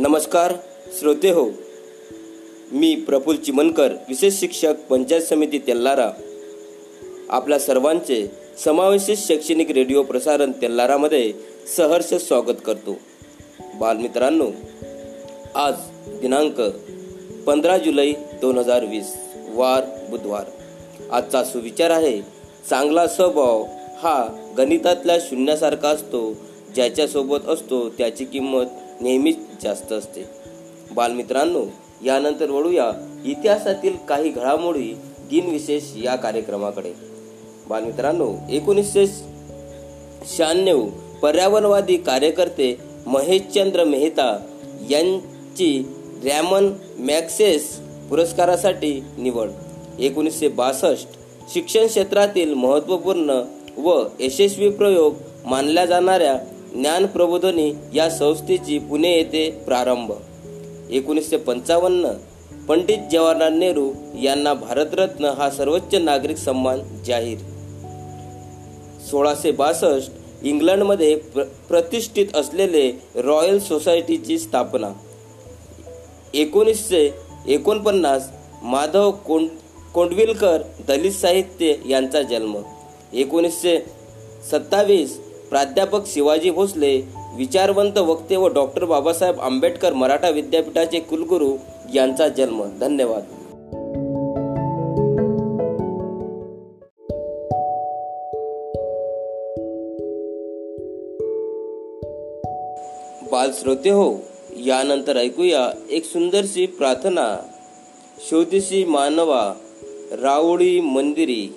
नमस्कार श्रोते हो. मी प्रफुल चिमनकर विशेष शिक्षक पंचायत समिती तेल्लारा आपल्या सर्वांचे समावेशित शैक्षणिक रेडिओ प्रसारण तेल्लारामध्ये सहर्ष स्वागत करतो. बालमित्रांनो आज दिनांक पंधरा जुलै दोन हजार वीस वार बुधवार. आजचा सुविचार आहे चांगला स्वभाव हा गणितातल्या शून्यासारखा असतो ज्याच्यासोबत असतो त्याची किंमत नेहमीच जास्त असते. बालमित्रांनो यानंतर वळूया इतिहासातील काही घडामोडी दिनविशेष या कार्यक्रमाकडे. बालमित्रांनो एकोणीसशे शहाण्णव पर्यावरणवादी कार्यकर्ते महेशचंद्र मेहता यांची रॅमन मॅक्सेस पुरस्कारासाठी निवड. एकोणीसशे बासष्ट शिक्षण क्षेत्रातील महत्त्वपूर्ण व यशस्वी प्रयोग मानल्या जाणाऱ्या ज्ञान प्रबोधनी या संस्थेची पुणे येथे प्रारंभ. एकोणीसशे पंचावन्न पंडित जवाहरलाल नेहरू यांना भारतरत्न हा सर्वोच्च नागरिक सन्मान जाहीर. सोळाशे बासष्ट इंग्लंडमध्ये प्र प्रतिष्ठित असलेले रॉयल सोसायटीची स्थापना. एकोणीसशे एकोणपन्नास माधव कोंड कोंडविलकर दलित साहित्य यांचा जन्म. एकोणीसशे सत्तावीस प्राध्यापक शिवाजी भोसले विचारवंत वक्ते व डॉक्टर बाबासाहेब आंबेडकर मराठा विद्यापीठाचे कुलगुरू यांचा जन्म. धन्यवाद. बाल श्रोते हो यानंतर ऐकूया एक सुंदरशी प्रार्थना. शोधिशी मानवा रावळी मंदिरी.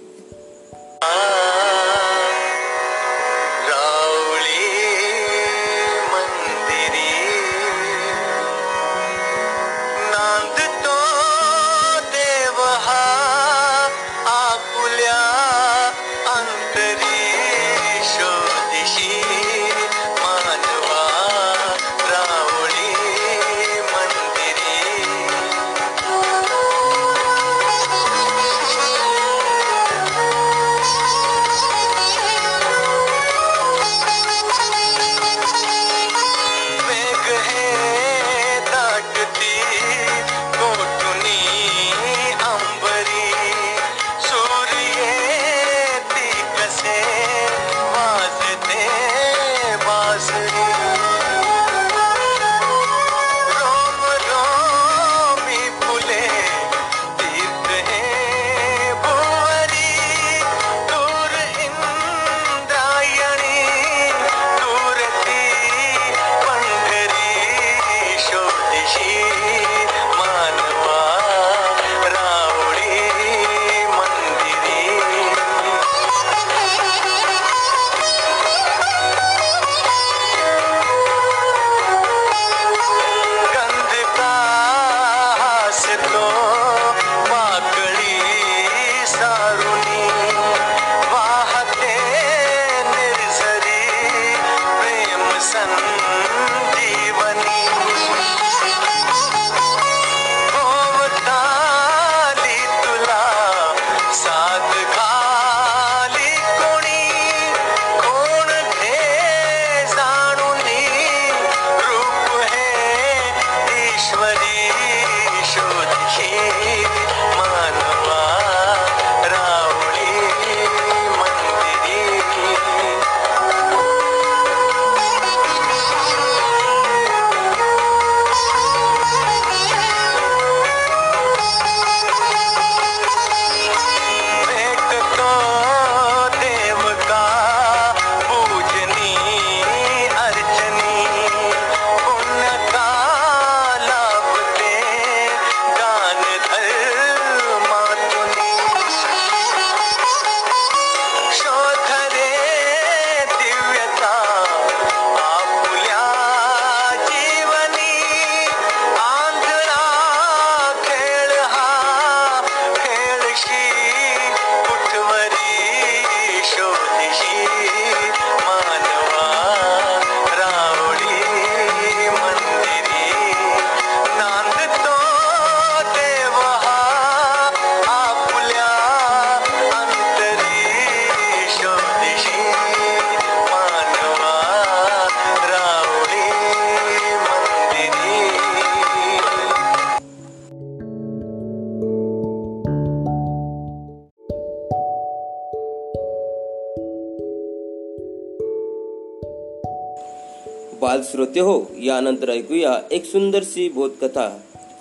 श्रोते हो यानंतर ऐकूया एक सुंदरशी बोधकथा.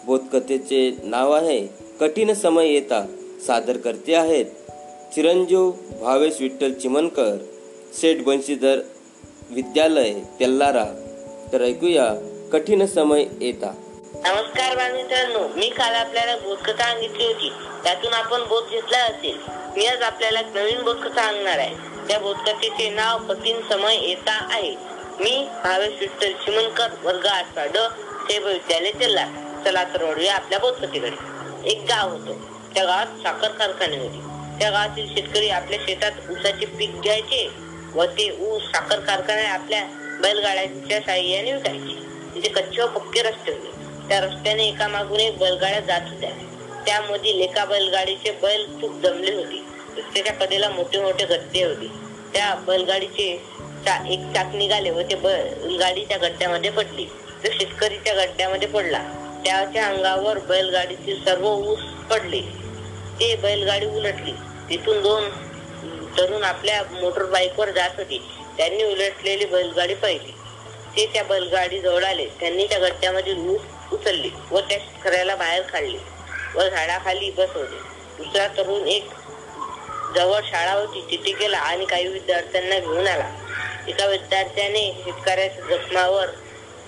बोधकथेचे नाव आहे कठीण समय येता सादर करते आहेत. चिरंजीव भावेश विठ्ठल चिमनकर सेठ बंशीधर विद्यालय तेल्लारा तर ऐकूया कठीण समय येता. नमस्कार बालमित्रांनो मी काल आपल्याला बोधकथा सांगितली होती. त्यातून आपण बोध घेतला असेल. मी आज आपल्याला नवीन बोधकथा सांगणार आहे. त्या बोधकथेचे नाव कठीण समय येता आहे. मी भावेश सिस्टर चिमनकर वर्ग आठवा ड विद्यालय जिल्हा. चला तर वळूया आपल्या बोधकथेकडे एक गाव होतं. त्या गावात साखर कारखाने होते. त्या गावातील शेतकरी आपल्या शेतात ऊसाचे पीक घ्यायचे व ते ऊस साखर कारखाने आपल्या बैलगाड्यांच्या साह्याने विकायचे. तिथे कच्चे व पक्के रस्ते होते. त्या रस्त्याने एका मागून एक बैलगाड्या जात होत्या. त्यामधील एका बैलगाडीचे बैल खूप जमले होते. रस्त्याच्या कडेला मोठे मोठे गट्टे होते. त्या बैलगाडीचे चा- एक चाक निघाले व ते गाडीच्या गड्ड्यामध्ये पडली. तो शेतकरीच्या गड्ड्यामध्ये पडला. त्याच्या अंगावर बैलगाडीचे सर्व ऊस पडले. ते बैलगाडी उलटली. तिथून दोन तरुण आपल्या मोटर बाईकवर जात होते. त्यांनी उलटलेली बैलगाडी पाहिली. ते त्या बैलगाडी जवळ आले. त्यांनी त्या गड्ड्यामध्ये ऊस उचलली व त्या शेतकऱ्याला बाहेर काढले व झाडाखाली बसवले. दुसरा तरुण एक जवळ शाळा होती. तिथे गेला आणि काही विद्यार्थ्यांना घेऊन आला. एका विद्यार्थ्याने शेतकऱ्याच्या जखमावर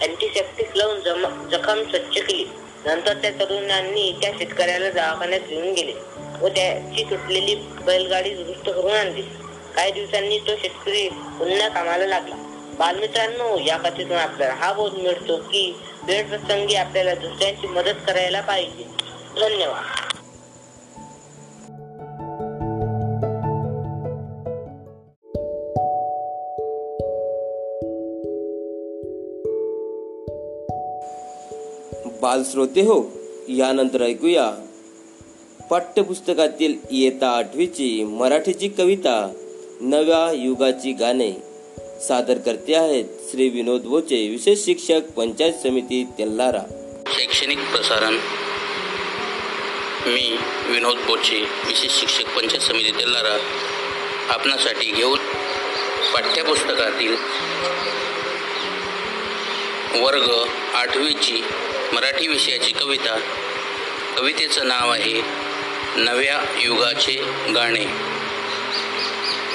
अँटीसेप्टिक लावून जम- जखम स्वच्छ केली. नंतर त्या तरुणांनी त्या शेतकऱ्याला दवाखान्यात घेऊन गेले व त्याची तुटलेली बैलगाडी दुरुस्त करून आणली. काही दिवसांनी तो शेतकरी पुन्हा कामाला लागला. बालमित्रांनो या कथेतून आपल्याला हा बोध मिळतो की वेळ प्रसंगी आपल्याला दुसऱ्यांची मदत करायला पाहिजे. धन्यवाद. बालश्रोते हो. यानंतर ऐकूया. पाठ्यपुस्तकातील इयत्ता आठवीची मराठीची कविता नव्या युगाची गाणे. सादर करते आहेत श्री विनोद बोचे विशेष शिक्षक पंचायत समिती तेल्लारा शैक्षणिक प्रसारण. मी विनोद बोचे विशेष शिक्षक पंचायत समिती तेल्लारा आपणासाठी घेऊन पाठ्यपुस्तकातील वर्ग आठवीची मराठी विषयाची कविता. कवितेचं नाव आहे नव्या युगाचे गाणे.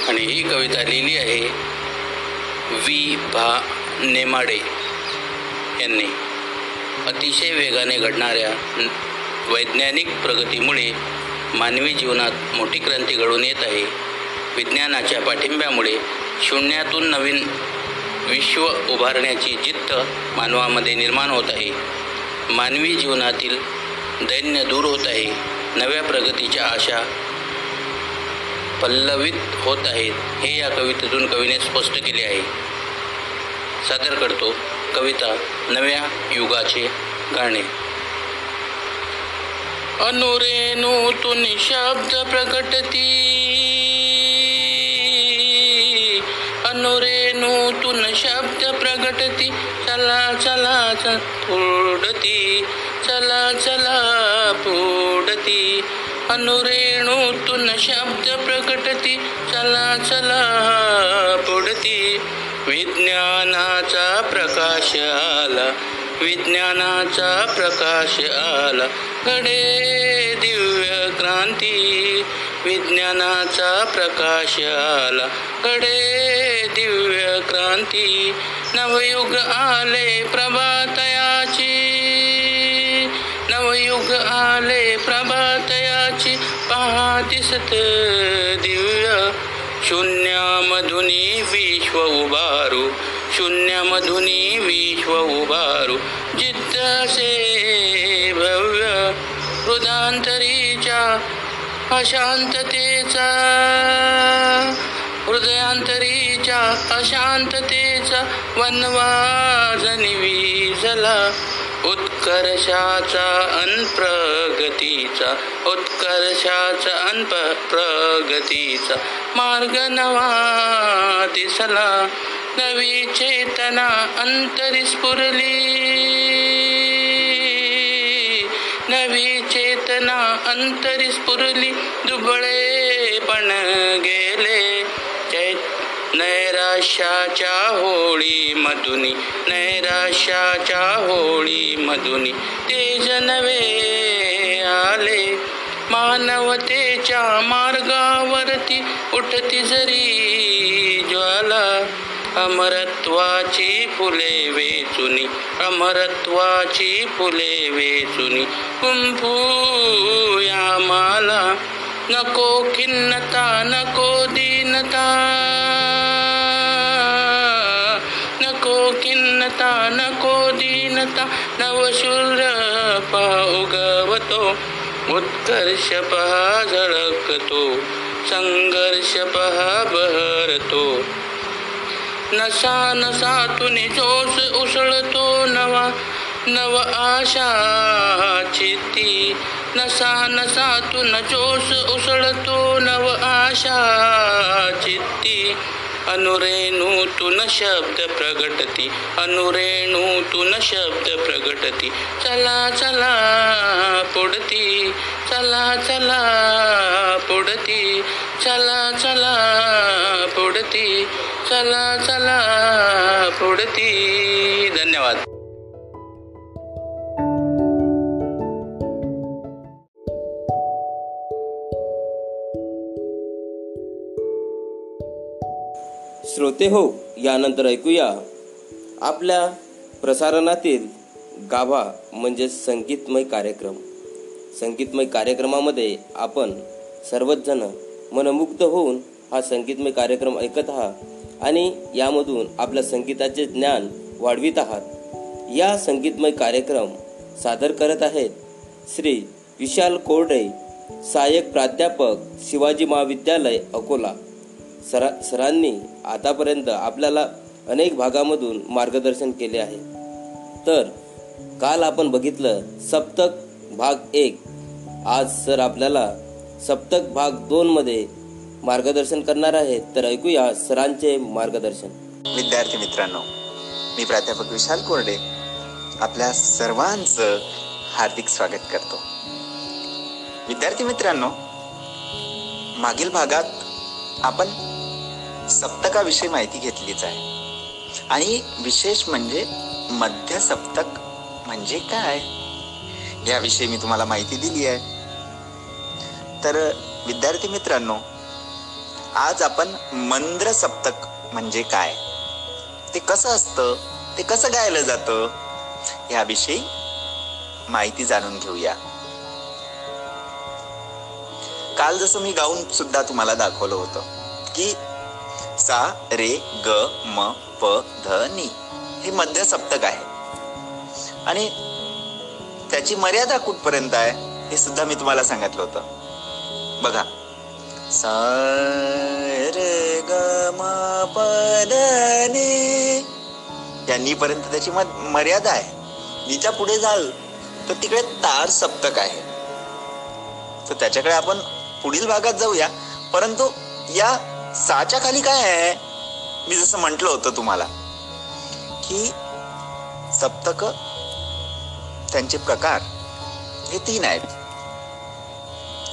आणि ही कविता लिहिली आहे वी. भा. नेमाडे यांनी. अतिशय वेगाने घडणाऱ्या वैज्ञानिक प्रगतीमुळे मानवी जीवनात मोठी क्रांती घडून येत आहे. विज्ञानाच्या पाठिंब्यामुळे शून्यातून नवीन विश्व उभारण्याची जिद्द मानवामध्ये निर्माण होत आहे. मानवी जीवनातील दैन्य दूर होत आहे नव्या प्रगतीच्या आशा पल्लवित होत आहेत हे या कवितेतून कवीने स्पष्ट केले आहे. सादर करतो कविता नव्या युगाचे गाणे. अनुरेणूतून शब्द प्रकटती. अनुरेणूतून शब्द प्रगटती. चला चला च- चला चला पुढती अनुरेणूतून शब्द प्रकटती चला चला पुढती विज्ञानाचा प्रकाश आला. विज्ञानाचा प्रकाश आला. घडे दिव्य क्रांती. विज्ञानाचा प्रकाश आला. घडे दिव्य क्रांती नवयुग आले प्रभातयाची. नवयुग आले प्रभातयाची. पहा दिसत दिव्य. शून्यामधुनी विश्व उभारू. शून्यामधुनी विश्व उभारू. जिद्दसे भव्य हृदांतरीच्या अशांततेचा हृदयांतरीच्या अशांततेचा वनवाज निविजला. उत्कर्षाचा अन प्रगतीचा उत्कर्षाचा अनप प्रगतीचा मार्ग नवा दिसला. नवी चेतना अंतरी स्फुरली. नवी चेतना अंतरी स्फुरली दुबळे पण गेले. नैराश्याच्या होळी मधुनी नैराश्याच्या होळी मधुनी. तेज नवे आले. मानवतेच्या मार्गावरती उठती जरी अमरत्वाची फुले वेचुनी अमरत्वाची फुले वेचुनी. कुंपूया माला नको खिन्नता नको दीनता. नको खिन्नता नको दीनता. नवशूर उगवतो उत्कर्ष पहा झळकतो संघर्ष पहा बहरतो. नसा नसातून जोश उसळतो नवा नव आशा चित्ती. नसा नसातून जोश उसळतो नव आशा चित्ती. अनुरेणूतून शब्द प्रगटती अनुरेणूतून शब्द प्रगटती. चला चला पुढती चला चला पुढती चला चला पुढती. चला चला पुढती. धन्यवाद. श्रोते हो यानंतर ऐकूया. आपल्या प्रसारणातील गाभा म्हणजे संगीतमय कार्यक्रम. संगीतमय कार्यक्रमामध्ये आपण सर्वच जण मनमुग्ध होऊन हा संगीतमय कार्यक्रम ऐकत आहात. आणि यामधून आपल्या संगीताचे ज्ञान वाढवित आहात. या संगीतमय कार्यक्रम सादर करत आहेत श्री विशाल कोरडे सहाय्यक प्राध्यापक शिवाजी महाविद्यालय अकोला. सरा सरांनी आतापर्यंत आपल्याला अनेक भागामधून मार्गदर्शन केले आहे. तर काल आपण बघितलं सप्तक भाग एक. आज सर आपल्याला सप्तक भाग दोनमध्ये मार्गदर्शन करणार आहेत तर ऐकूया सरांचे मार्गदर्शन. विद्यार्थी मित्रांनो मी प्राध्यापक विशाल कोरडे आपल्या सर्वांचं हार्दिक स्वागत करतो. विद्यार्थी मित्रांनो मागील भागात आपण सप्तकाविषयी माहिती घेतलीच आहे. आणि विशेष म्हणजे मध्य सप्तक म्हणजे काय? याविषयी मी तुम्हाला माहिती दिली आहे. तर विद्यार्थी मित्रांनो आज आपण मंद्र सप्तक म्हणजे काय? ते कसं असतं? ते कसं गायलं जातं? याविषयी माहिती जाणून घेऊया. काल जसं मी गाऊन सुद्धा तुम्हाला दाखवलं होतं की सा रे ग म प ध नी हे मध्य सप्तक आहे. आणि त्याची मर्यादा कुठपर्यंत आहे हे सुद्धा मी तुम्हाला सांगितलं होतं. बघा. सा रे या पर्यंत त्याची मर्यादा आहे. नीच्या पुढे जाल तर तिकडे तार सप्तक आहे. तर त्याच्याकडे आपण पुढील भागात जाऊया. परंतु या साच्या खाली काय आहे? मी जसं म्हटलं होतं तुम्हाला की सप्तक त्यांचे प्रकार हे तीन आहेत.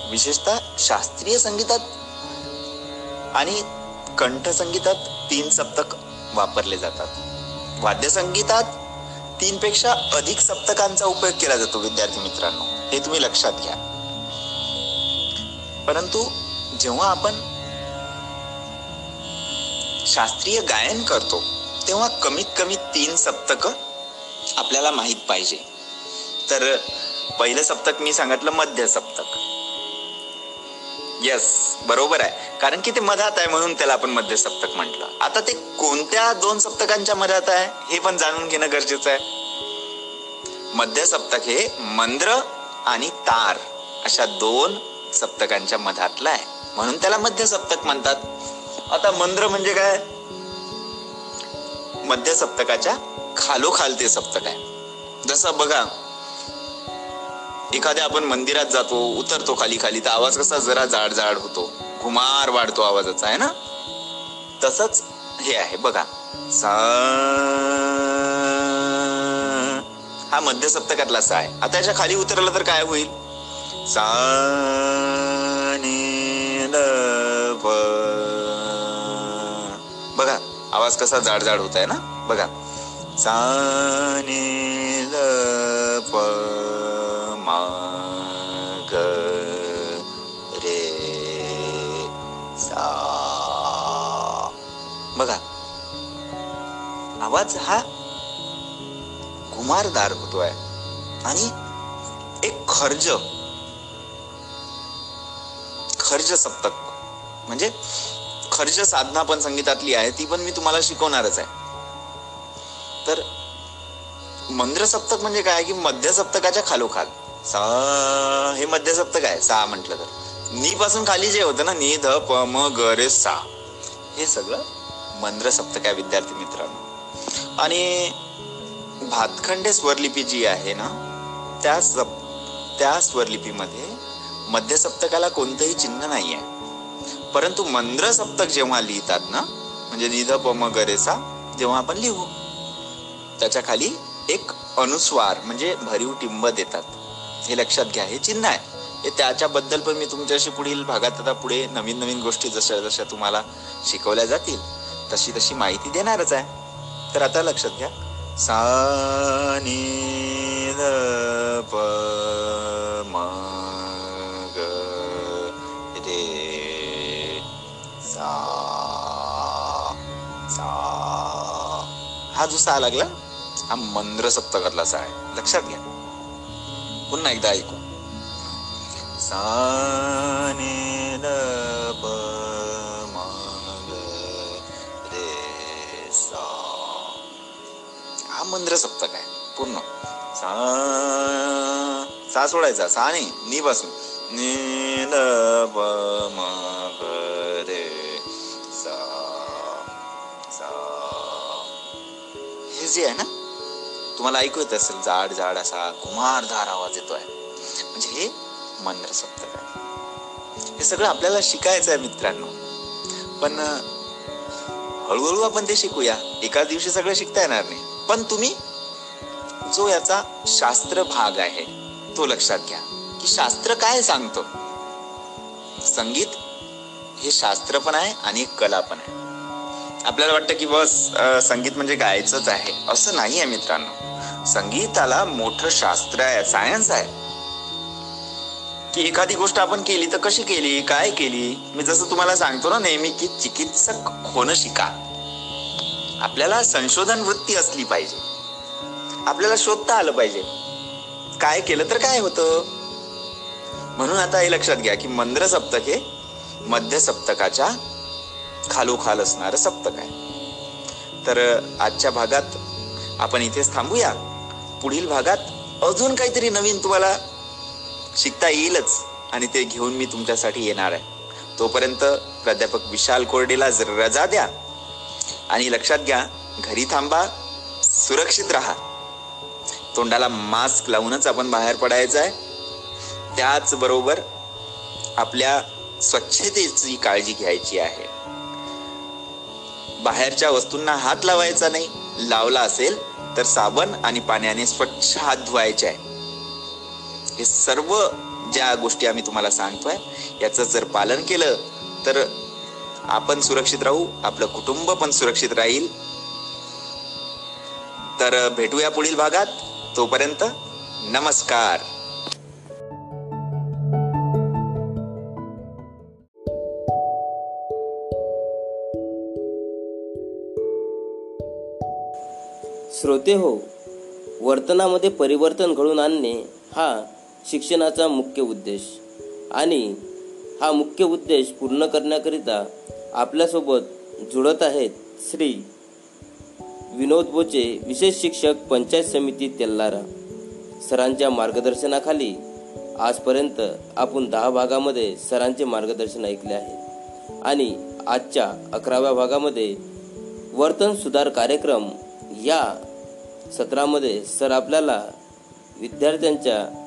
विशेषतः शास्त्रीय संगीतात आणि कंठ संगीतात तीन सप्तक वापरले जातात. वाद्यसंगीतात तीन पेक्षा अधिक सप्तकांचा उपयोग केला जातो विद्यार्थी मित्रांनो. हे तुम्ही लक्षात घ्या. परंतु जेव्हा आपण शास्त्रीय गायन करतो तेव्हा कमीत कमी तीन सप्तक आपल्याला माहीत पाहिजे. तर पहिलं सप्तक मी सांगितलं मध्य सप्तक. येस बरोबर आहे. कारण की ते मधात आहे म्हणून त्याला आपण मध्य सप्तक म्हटलं. आता ते कोणत्या दोन सप्तकांच्या मधात आहे हे पण जाणून घेणं गरजेचं आहे. मध्य सप्तक हे मंद्र आणि तार अशा दोन सप्तकांच्या मधातला आहे. म्हणून त्याला मध्य सप्तक म्हणतात. आता मंद्र म्हणजे काय? मध्य सप्तकाच्या खालोखाल ते सप्तक आहे. जसं बघा एखाद्या आपण मंदिरात जातो उतरतो खाली खाली तर आवाज कसा जरा जाड जाड होतो. घुमार वाढतो आवाजाचा आहे ना? तसंच हे आहे बघा. सा हा मध्य सप्तकातला सा आहे. आता याच्या खाली उतरलं तर काय होईल? सा नि आवाज कसा जाड जाड होत आहे ना? बघा. सा आवाज हा घुमारदार होतोय. आणि एक खर्ज खर्ज सप्तक. म्हणजे खर्ज साधना पण संगीतातली आहे ती पण मी तुम्हाला शिकवणारच आहे. तर मंद्र सप्तक म्हणजे काय? की मध्य सप्तकाच्या खालोखाल. सा हे मध्य सप्तक आहे सा म्हटलं तर. नी पासून खाली जे होतं ना नी ध प म ग रे सा. हे सगळं मंद्र सप्तक आहे विद्यार्थी मित्रांनो. आणि भातखंडे स्वरलिपी जी आहे ना त्या सप त्या स्वरलिपीमध्ये मध्य सप्तकाला कोणतंही चिन्ह नाही आहे परंतु मंद्र सप्तक जेव्हा लिहितात ना म्हणजे निध पम गरेसा जेव्हा आपण लिहू. त्याच्याखाली एक अनुस्वार म्हणजे भरीव टिंब देतात. हे लक्षात घ्या हे चिन्ह आहे. हे त्याच्याबद्दल पण मी तुमच्याशी पुढील भागात आता पुढे नवीन नवीन गोष्टी जशा जशा तुम्हाला शिकवल्या जातील तशी तशी माहिती देणारच आहे. तर आता लक्षात घ्या. सा नी द. प म ग रे सा सा. हा जो सा लागला हा मंद्र सप्तकातला सा आहे. लक्षात घ्या. पुन्हा एकदा ऐकू. सा नी द हा सप्तक आहे पूर्ण. सा सा सोडायचा. सा नाही नी पासून. नील रे सा सा. हे जे आहे ना तुम्हाला ऐकू येत असेल जाड जाड असा कुमारधार आवाज येतोय. म्हणजे हे मंद्र सप्तक आहे हे सगळं आपल्याला शिकायचं आहे मित्रांनो. पण हळूहळू आपण ते शिकूया. एका दिवशी सगळं शिकता येणार नाही. पण तुम्ही जो याचा शास्त्र भाग आहे तो लक्षात घ्या. की शास्त्र काय सांगतो? संगीत हे शास्त्र पण आहे आणि कला पण आहे. आपल्याला वाटतं की बस संगीत म्हणजे गायचंच आहे. असं नाही आहे मित्रांनो. संगीताला मोठं शास्त्र आहे सायन्स आहे. की एखादी गोष्ट आपण केली तर कशी केली काय केली? मी जसं तुम्हाला सांगतो ना नेहमी की चिकित्सक होणं शिका. आपल्याला संशोधन वृत्ती असली पाहिजे. आपल्याला शोधता आलं पाहिजे. काय केलं तर काय होतं? म्हणून आता हे लक्षात घ्या की मंद्र सप्तक हे मध्य सप्तकाच्या खालोखाल असणार सप्तक आहे. तर आजच्या भागात आपण इथेच थांबूया. पुढील भागात अजून काहीतरी नवीन तुम्हाला शिकता येईलच आणि ते घेऊन मी तुमच्यासाठी येणार आहे. तोपर्यंत प्राध्यापक विशाल कोरडेला जर रजा द्या. आणि लक्षात घ्या घरी थांबा सुरक्षित राहा. तोंडाला मास्क लावूनच आपण बाहेर पडायचं आहे. त्याचबरोबर आपल्या स्वच्छतेची काळजी घ्यायची आहे. बाहेरच्या वस्तूंना हात लावायचा नाही. लावला असेल तर साबण आणि पाण्याने स्वच्छ हात धुवायचे आहे. हे सर्व ज्या गोष्टी आम्ही तुम्हाला सांगतोय याचं जर पालन केलं तर आपण सुरक्षित राहू आपलं कुटुंब पण सुरक्षित राहील. तर भेटूया पुढील भागात. तोपर्यंत नमस्कार. श्रोते हो वर्तनामध्ये परिवर्तन घडून आणणे हा शिक्षणाचा मुख्य उद्देश. आणि हा मुख्य उद्देश पूर्ण करण्याकरिता आपल्यासोबत जुळत आहेत श्री विनोद बोचे विशेष शिक्षक पंचायत समिती तेल्लारा सरांच्या मार्गदर्शनाखाली आजपर्यंत आपण दहा भागामध्ये सरांचे मार्गदर्शन ऐकले आहे. आणि आजच्या अकराव्या भागामध्ये वर्तन सुधार कार्यक्रम या सत्रामध्ये सर आपल्याला विद्यार्थ्यांच्या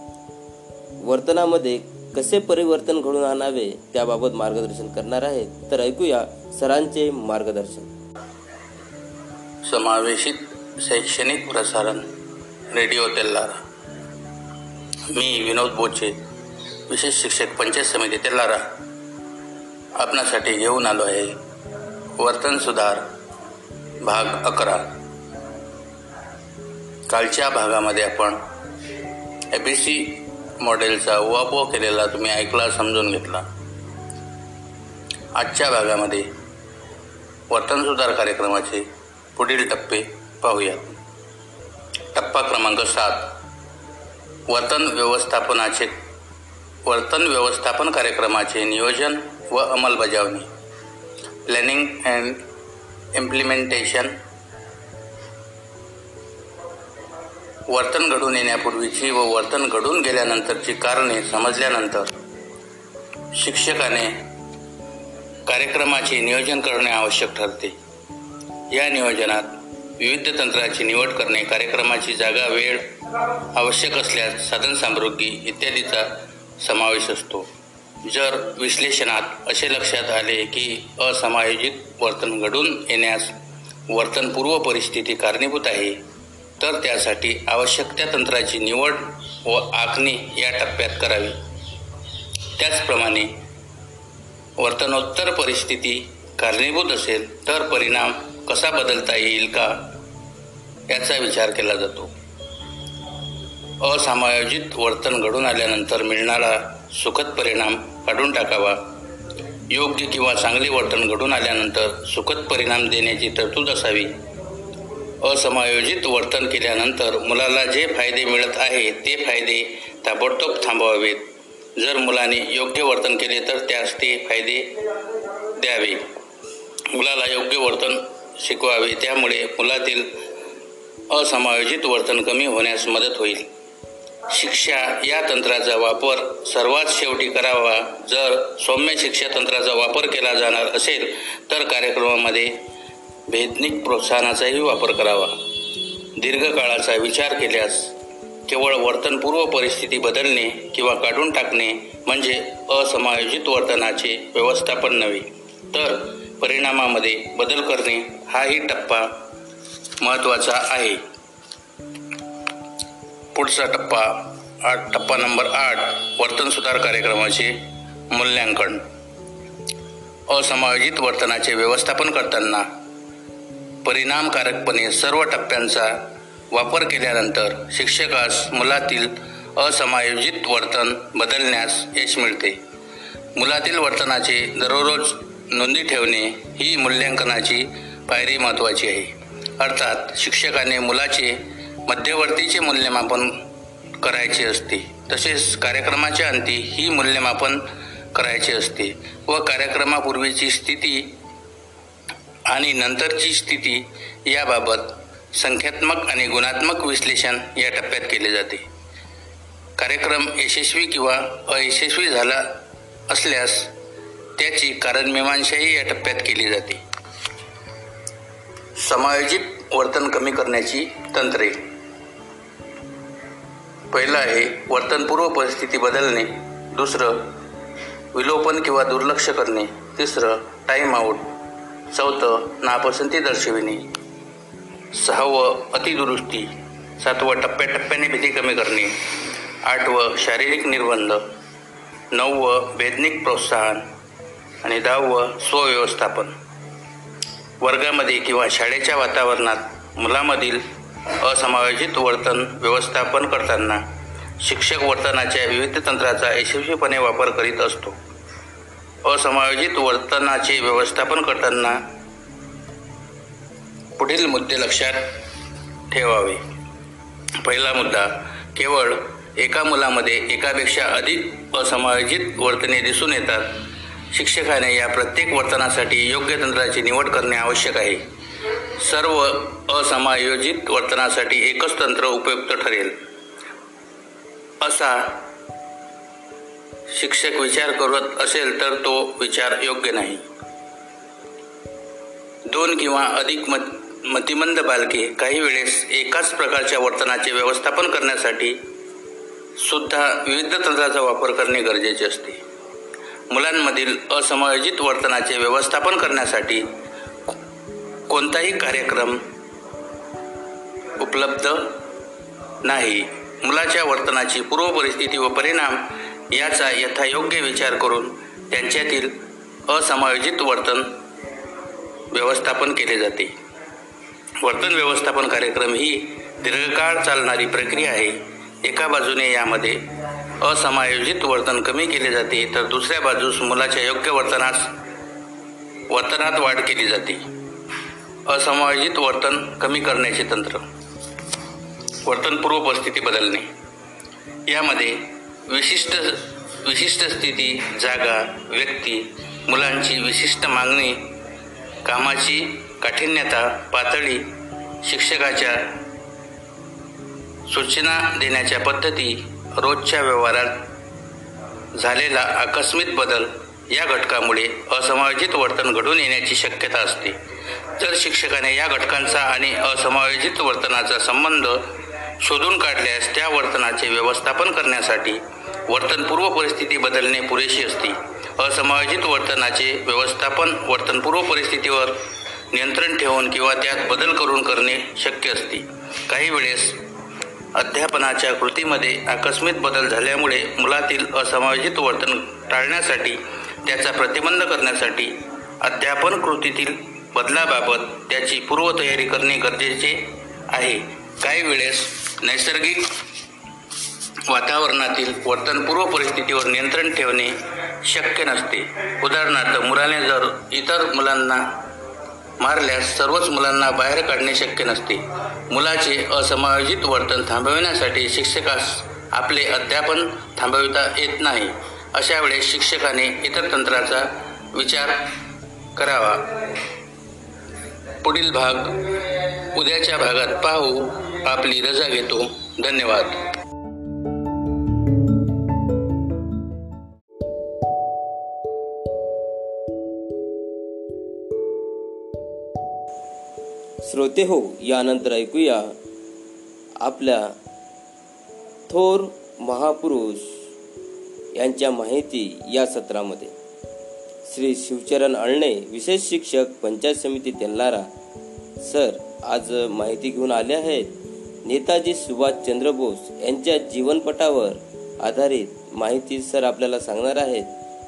वर्तनामध्ये कसे परिवर्तन घडून आणावे त्याबाबत मार्गदर्शन करणार आहेत तर ऐकूया सरांचे मार्गदर्शन. समावेशित शैक्षणिक प्रसारण रेडिओ तेल्लारा मी विनोद बोचे विशेष शिक्षक पंचायत समिती तेल्लारा आपणासाठी घेऊन आलो आहे वर्तन सुधार भाग अकरा. कालच्या भागामध्ये आपण ए बी सी मॉडेलचा उहापोह केलेला तुम्ही ऐकला समजून घेतला. आजच्या भागामध्ये वर्तन सुधार कार्यक्रमाचे पुढील टप्पे पाहूयात. टप्पा क्रमांक सात वर्तन व्यवस्थापनाचे वर्तन व्यवस्थापन कार्यक्रमाचे नियोजन व अंमलबजावणी. प्लॅनिंग अँड इम्प्लिमेंटेशन वर्तन घडून येण्यापूर्वीची व वर्तन घडून गेल्यानंतरची कारणे समजल्यानंतर शिक्षकाने कार्यक्रमाचे नियोजन करणे आवश्यक ठरते. या नियोजनात विविध तंत्राची निवड करणे कार्यक्रमाची जागा वेळ आवश्यक असल्यास साधनसामुग्री इत्यादीचा समावेश असतो. जर विश्लेषणात असे लक्षात आले की असमायोजित वर्तन घडून येण्यास वर्तनपूर्व परिस्थिती कारणीभूत आहे तर त्यासाठी आवश्यक त्या तंत्राची निवड व आखणी या टप्प्यात करावी. त्याचप्रमाणे वर्तनोत्तर परिस्थिती कारणीभूत असेल तर परिणाम कसा बदलता येईल का? याचा विचार केला जातो. असमायोजित वर्तन घडून आल्यानंतर मिळणारा सुखद परिणाम काढून टाकावा. योग्य किंवा चांगले वर्तन घडून आल्यानंतर सुखद परिणाम देण्याची तरतूद असावी. असमायोजित वर्तन केल्यानंतर मुलाला जे फायदे मिळत आहे ते फायदे ताबडतोब थांबवावेत. जर मुलाने योग्य वर्तन केले तर त्यास ते फायदे द्यावे. मुलाला योग्य वर्तन शिकवावे त्यामुळे मुलातील असमायोजित वर्तन कमी होण्यास मदत होईल. शिक्षा या तंत्राचा वापर सर्वात शेवटी करावा. जर सौम्य शिक्षा तंत्राचा वापर केला जाणार असेल तर कार्यक्रमामध्ये भेदनिक प्रोत्साहनाचाही वापर करावा. दीर्घकाळाचा विचार केल्यास केवळ वर्तनपूर्व परिस्थिती बदलणे किंवा काढून टाकणे म्हणजे असमायोजित वर्तनाचे व्यवस्थापन नव्हे तर परिणामामध्ये बदल करणे हाही टप्पा महत्त्वाचा आहे. पुढचा टप्पा आठ टप्पा नंबर आठ वर्तन सुधार कार्यक्रमाचे मूल्यांकन. असमायोजित वर्तनाचे व्यवस्थापन करताना परिणामकारकपणे सर्व टप्प्यांचा वापर केल्यानंतर शिक्षकास मुलातील असमायोजित वर्तन बदलण्यास यश मिळते. मुलातील वर्तनाचे दररोज नोंदी ठेवणे ही मूल्यांकनाची पायरी महत्त्वाची आहे. अर्थात शिक्षकाने मुलाचे मध्यवर्तीचे मूल्यमापन करायचे असते तसेच कार्यक्रमाच्या अंती ही मूल्यमापन करायचे असते व कार्यक्रमापूर्वीची स्थिती आणि नंतरची स्थिती याबाबत संख्यात्मक आणि गुणात्मक विश्लेषण या टप्प्यात केले जाते. कार्यक्रम यशस्वी किंवा अयशस्वी झाला असल्यास त्याची कारणमीमांसाही या टप्प्यात केली जाते. समायोजित वर्तन कमी करण्याची तंत्रे. पहिलं आहे वर्तनपूर्व परिस्थिती बदलणे. दुसरं विलोपन किंवा दुर्लक्ष करणे. तिसरं टाईम आऊट चौथं नापसंती दर्शविणे. सहावं अतिदुरुस्ती सातवं टप्प्याटप्प्याने भीती कमी करणे आठवं शारीरिक निर्बंध नववं भेदनिक प्रोत्साहन आणि दहावं स्वव्यवस्थापन. वर्गामध्ये किंवा शाळेच्या वातावरणात मुलामधील असमायोजित वर्तन व्यवस्थापन करताना शिक्षक वर्तनाच्या विविध तंत्राचा यशस्वीपणे वापर करीत असतो. असमायोजित वर्तनाचे व्यवस्थापन करताना पुढील मुद्दे लक्षात ठेवावे. पहिला मुद्दा केवळ एका मुलामध्ये एकापेक्षा अधिक असमायोजित वर्तने दिसून येतात. शिक्षकाने या प्रत्येक वर्तनासाठी योग्य तंत्राची निवड करणे आवश्यक आहे. सर्व असमायोजित वर्तनासाठी एकच तंत्र उपयुक्त ठरेल. असा शिक्षक विचार करत असेल तर तो विचार योग्य नाही. दोन किंवा अधिक मत मतिमंद बालके काही वेळेस एकाच प्रकारच्या वर्तनाचे व्यवस्थापन करण्यासाठी सुद्धा विविध तंत्राचा वापर करणे गरजेचे असते. मुलांमधील असमायोजित वर्तनाचे व्यवस्थापन करण्यासाठी कोणताही कार्यक्रम उपलब्ध नाही. मुलाच्या वर्तनाची पूर्व परिस्थिती व परिणाम याचा यथायोग्य विचार करून त्यांच्यातील असमायोजित वर्तन व्यवस्थापन केले जाते. वर्तन व्यवस्थापन कार्यक्रम ही दीर्घकाळ चालणारी प्रक्रिया आहे. एका बाजूने यामध्ये असमायोजित वर्तन कमी केले जाते तर दुसऱ्या बाजूस मुलाच्या योग्य वर्तनास वर्तनात वाढ केली जाते. असमायोजित वर्तन कमी करण्याचे तंत्र. वर्तनपूर्व परिस्थिती बदलणे. यामध्ये विशिष्ट विशिष्ट स्थिती जागा व्यक्ती मुलांची विशिष्ट मागणी कामाची काठिण्यता पातळी शिक्षकाच्या सूचना देण्याच्या पद्धती रोजच्या व्यवहारात झालेला आकस्मिक बदल या घटकामुळे असमायोजित वर्तन घडून येण्याची शक्यता असते. जर शिक्षकाने या घटकांचा आणि असमायोजित वर्तनाचा संबंध शोधून काढल्यास त्या वर्तनाचे व्यवस्थापन करण्यासाठी वर्तनपूर्व परिस्थिती बदलणे पुरेशी असते. असमायोजित वर्तनाचे व्यवस्थापन वर्तनपूर्व परिस्थितीवर नियंत्रण ठेवून किंवा त्यात बदल करून करणे शक्य असते. काही वेळेस अध्यापनाच्या कृतीमध्ये आकस्मिक बदल झाल्यामुळे मुलातील असमायोजित वर्तन टाळण्यासाठी त्याचा प्रतिबंध करण्यासाठी अध्यापन कृतीतील बदलाबाबत त्याची पूर्वतयारी करणे गरजेचे आहे. काही वेळेस नैसर्गिक वातावरणातील वर्तनपूर्व परिस्थितीवर नियंत्रण ठेवणे शक्य नसते. उदाहरणार्थ मुलाने जर इतर मुलांना मारल्यास सर्वच मुलांना बाहेर काढणे शक्य नसते. मुलाचे असमायोजित वर्तन थांबविण्यासाठी शिक्षकास आपले अध्यापन थांबविता येत नाही. अशा वेळेस शिक्षकाने इतर तंत्राचा विचार करावा. पुढील भाग उद्याच्या भागात पाहू. आपली रजा घेतो. धन्यवाद. श्रोते हो यानंतर ऐकूया आपल्या थोर महापुरुष यांच्या माहिती या सत्रामध्ये. श्री शिवचरण अळणे विशेष शिक्षक पंचायत समिती तेलारा सर आज माहिती घेऊन आले आहेत. नेताजी सुभाषचंद्र बोस यांच्या जीवनपटावर आधारित माहिती सर आपल्याला सांगणार आहेत.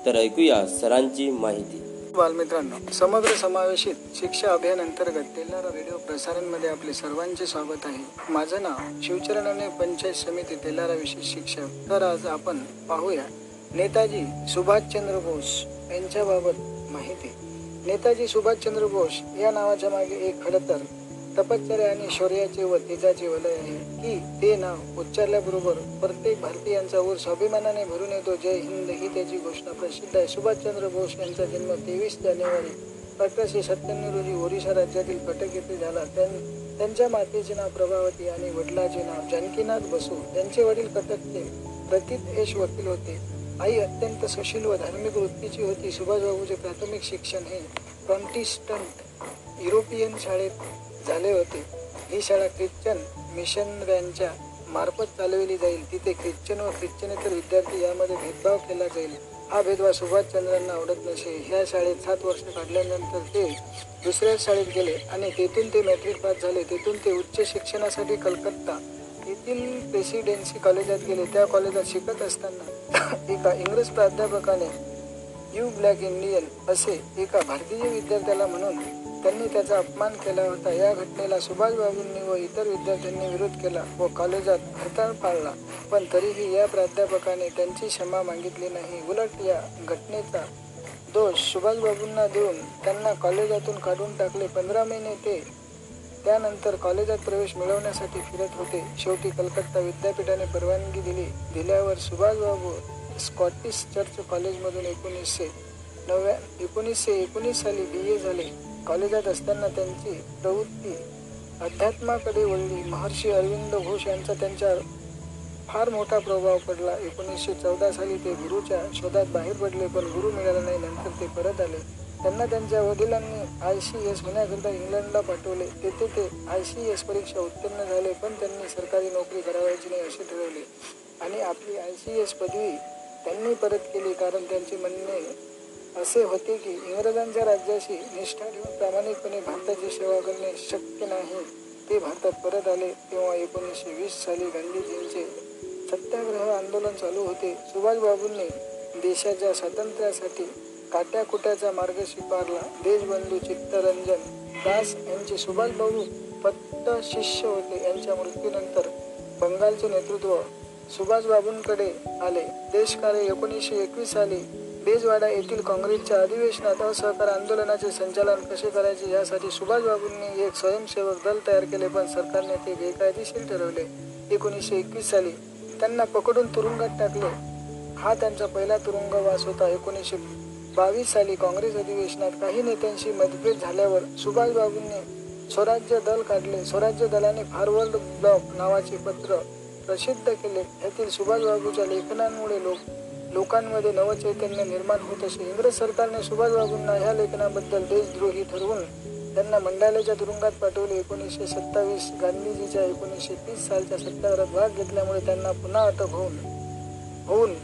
तर ऐकूया सरांची माहिती. बालमित्रांनो समग्र समावेशित शिक्षा अभियान अंतर्गत तेलारा रेडिओ प्रसारणमध्ये आपले सर्वांचे स्वागत आहे. माझं नाव शिवचरणाने पंचायत समिती तेलारा विशेष शिक्षक. तर आज आपण पाहूया नेताजी सुभाषचंद्र बोस यांच्याबाबत माहिती. नेताजी सुभाषचंद्र बोस या नावाच्या मागे एक खडतर तपश्चर्या आणि शौर्याचे व तेजाचे वलय आहे की ते नाव उच्चारल्याबरोबर प्रत्येक भारतीयांचा ऊर स्वाभिमानाने भरून येतो. जय हिंद. ही त्याची घोषणा प्रसिद्ध आहे. सुभाषचंद्र बोस यांचा जन्म तेवीस जानेवारी अठराशे सत्त्याण्णव रोजी ओरिसा राज्यातील कटक येथे झाला. त्यां- त्यांच्या मातेचे नाव प्रभावती आणि वडिलाचे नाव जानकीनाथ बसू. त्यांचे वडील कटकचे प्रथित यश वकील होते. आई अत्यंत सुशील व धार्मिक वृत्तीची होती. सुभाषबाबूचे प्राथमिक शिक्षण हे प्रॉन्टिस्टंट युरोपियन शाळेत झाले होते. ही शाळा ख्रिश्चन मिशनऱ्यांच्या मार्फत चालविली जाईल. तिथे ख्रिश्चन व ख्रिश्चनेतर विद्यार्थी यामध्ये भेदभाव केला जाईल. हा भेदभाव सुभाषचंद्रांना आवडत नसे. ह्या शाळेत सात वर्ष काढल्यानंतर ते दुसऱ्या शाळेत गेले आणि तेथून ते मॅट्रिक पास झाले. तेथून ते उच्च शिक्षणासाठी कलकत्ता येथील प्रेसिडेन्सी कॉलेजात गेले. त्या कॉलेजात शिकत असताना एका इंग्रज प्राध्यापकाने यू ब्लॅक इंडियन असे एका भारतीय विद्यार्थ्याला म्हणून त्यांनी त्याचा अपमान केला होता. या घटनेला सुभाषबाबूंनी व इतर विद्यार्थ्यांनी विरोध केला व कॉलेजात हरताळ पाळला पण तरीही या प्राध्यापकाने त्यांची क्षमा मागितली नाही. उलट या घटनेचा दोष सुभाषबाबूंना देऊन त्यांना कॉलेजातून काढून टाकले पंधरा महिने ते. त्यानंतर कॉलेजात प्रवेश मिळवण्यासाठी फिरत होते. शेवटी कलकत्ता विद्यापीठाने परवानगी दिली. दिल्यावर सुभाषबाबू स्कॉटिश चर्च कॉलेजमधून एकोणीसशे नव्या एकोणीसशे एकोणीस साली बी ए झाले. कॉलेजात असताना त्यांची प्रवृत्ती अध्यात्माकडे वळली. महर्षी अरविंद घोष यांचा त्यांच्यावर फार मोठा प्रभाव पडला. एकोणीसशे चौदा साली ते गुरुच्या शोधात बाहेर पडले पण गुरु मिळाला नाही. नंतर ते परत आले. त्यांना त्यांच्या वडिलांनी आय सी एस होण्याकरिता इंग्लंडला पाठवले. तेथे ते आय सी एस परीक्षा उत्तीर्ण झाले पण त्यांनी सरकारी नोकरी करावायची नाही असे ठरवले. आणि आपली आय सी एस पदवी त्यांनी परत केली कारण त्यांचे म्हणणे असे होते की इंग्रजांच्या राज्याशी निष्ठा ठेवून प्रामाणिकपणे भारताची सेवा करणे शक्य नाही. ते भारतात परत आले तेव्हा एकोणीसशे वीस साली गांधीजींचे सत्याग्रह आंदोलन चालू होते. सुभाषबाबूंनी देशाच्या स्वातंत्र्यासाठी काट्याकुट्याचा मार्ग स्वीकारला. देशबंधू चित्तरंजन दास यांचे सुभाषबाबू पट्टशिष्य होते. यांच्या मृत्यूनंतर बंगालचे नेतृत्व सुभाषबाबूंकडे आले. देशकार्य एकोणीसशे एकवीस साली बेजवाडा येथील काँग्रेसच्या अधिवेशनात असहकार आंदोलनाचे संचालन कसे करायचे यासाठी सुभाषबाबूंनी एक स्वयंसेवक दल तयार केले पण सरकारने ते बेकायदेशीर ठरवले. एकोणीसशे एकवीस साली त्यांना पकडून तुरुंगात टाकले. हा त्यांचा पहिला तुरुंगवास होता. एकोणीसशे बावीस साली काँग्रेस अधिवेशनात काही नेत्यांशी मतभेद झाल्यावर सुभाषबाबूंनी स्वराज्य दल काढले. स्वराज्य दलाने फारवर्ड ब्लॉक नावाचे पत्र प्रसिद्ध केले. यातील सुभाषबाबूच्या लेखनांमुळे लोक लोकांमध्ये नवचैतन्य निर्माण होत असे. इंग्रज सरकारने सुभाषबाबूंना ह्या लेखनाबद्दल देशद्रोही ठरवून त्यांना मंडाल्याच्या तुरुंगात पाठवले. एकोणीसशे सत्तावीस गांधीजीच्या एकोणीसशे तीस सालच्या सत्याग्रहात भाग घेतल्यामुळे त्यांना पुन्हा अटक होऊन होऊन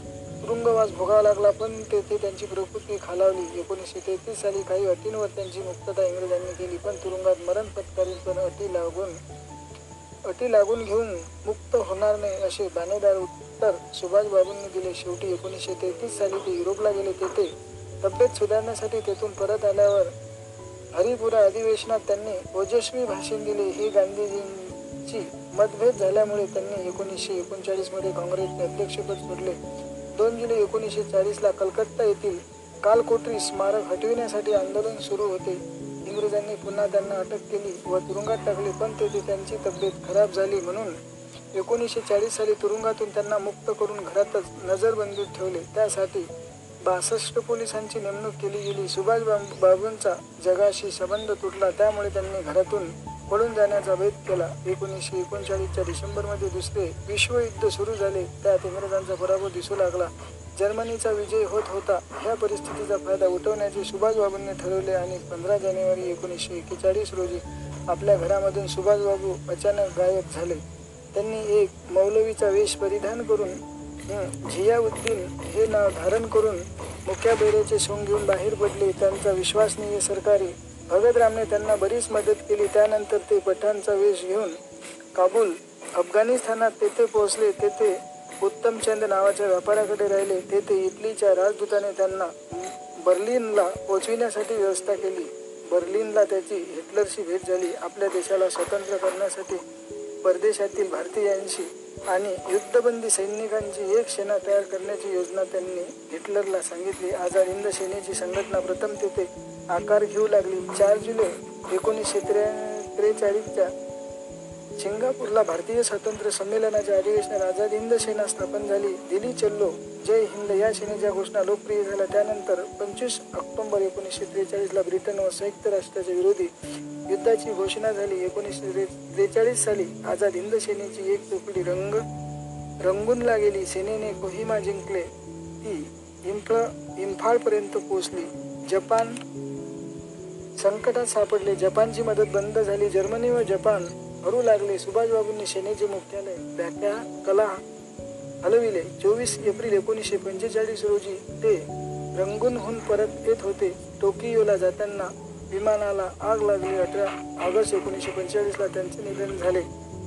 तुरुंगवास भोगावा लागला. पण तेथे त्यांची प्रकृती खालावली. एकोणीसशे तेहतीस साली काही अटींवर त्यांची मुक्तता इंग्रजांनी केली पण तुरुंगात मरण पत्करील पण अटी लागून अटी लागून घेऊन मुक्त होणार नाही असे बाणेदार उत्तर सुभाषबाबूंनी दिले. शेवटी एकोणीसशे तेहतीस साली ते युरोपला गेले. तेथे तब्येत सुधारण्यासाठी तेथून परत आल्यावर हरिपुरा अधिवेशनात त्यांनी ओजस्वी भाषण दिले. हे गांधीजींची मतभेद झाल्यामुळे त्यांनी एकोणीसशे एकोणचाळीसमध्ये काँग्रेसचे अध्यक्षपद सोडले. दोन जुलै एकोणीसशे चाळीसला कलकत्ता येथील कालकोटरी स्मारक हटविण्यासाठी आंदोलन सुरू होते. इंग्रजांनी पुन्हा त्यांना अटक केली व तुरुंगात टाकले पण तेथे त्यांची तब्येत खराब झाली म्हणून एकोणीसशे चाळीस साली तुरुंगातून त्यांना मुक्त करून घरातच नजरबंदीत ठेवले. त्यासाठी बासष्ट पोलिसांची नेमणूक केली गेली. सुभाष बाबूंचा जगाशी संबंध तुटला. त्यामुळे त्यांनी घरातून पळून जाण्याचा भेद केला. एकोणीसशे एकोणचाळीसच्या डिसेंबरमध्ये दुसरे विश्वयुद्ध सुरू झाले. त्यात इंग्रजांचा पराभव दिसू लागला. जर्मनीचा विजय होत होता. ह्या परिस्थितीचा फायदा उठवण्याचे सुभाषबाबूंनी ठरवले आणि पंधरा जानेवारी एकोणीसशे एक्केचाळीस रोजी आपल्या घरामधून सुभाषबाबू अचानक गायब झाले. त्यांनी एक मौलवीचा वेश परिधान करून झियाउद्दीन हे नाव धारण करून मुख्या बेड्याचे सोंग घेऊन बाहेर पडले. त्यांचा विश्वासनीय सरकारी भगतरामने त्यांना बरीच मदत केली. त्यानंतर ते पठाणचा वेश घेऊन काबूल अफगाणिस्तानात तेथे पोहोचले. तेथे उत्तमचंद नावाच्या व्यापाऱ्याकडे राहिले. तेथे इटलीच्या राजदूताने त्यांना बर्लिनला पोचविण्यासाठी व्यवस्था केली. बर्लिनला त्याची हिटलरशी भेट झाली. आपल्या देशाला स्वतंत्र करण्यासाठी परदेशातील भारतीयांशी आणि युद्धबंदी सैनिकांची एक सेना तयार करण्याची योजना त्यांनी हिटलरला सांगितली. आझाद हिंद सेनेची संघटना प्रथम तेथे आकार घेऊ लागली. चार जुलै एकोणीसशे त्रे त्रेचाळीसच्या सिंगापूरला भारतीय स्वातंत्र्य संमेलनाच्या अधिवेशनात आझाद हिंद सेना स्थापन झाली. दिल्ली चल्लो जय हिंद या सेनेच्या घोषणा लोकप्रिय झाल्या. त्यानंतर पंचवीस ऑक्टोबर एकोणीसशे त्रेचाळीसला ब्रिटन व संयुक्त राष्ट्राच्या विरोधी युद्धाची घोषणा झाली. एकोणीसशे त्रेचाळीस साली आझाद हिंद सेनेची एक तुकडी रंग रंगूनला गेली सेनेने कोहिमा जिंकले. ती इम्फळ इम्फाळपर्यंत पोहोचली. जपान संकटात सापडले. जपानची मदत बंद झाली. जर्मनी व जपान हरू लागले. सुभाषबाबूंनी सेनेचे मुख्यालय बॅक्या कला हलविले. चोवीस एप्रिल एकोणीसशे पंचेचाळीस रोजी ते रंगूनहून परत येत होते. टोकियोला जाताना विमानाला आग लागली. अठरा ऑगस्ट एकोणीसशे पंचेचाळीसला त्यांचे निधन झाले.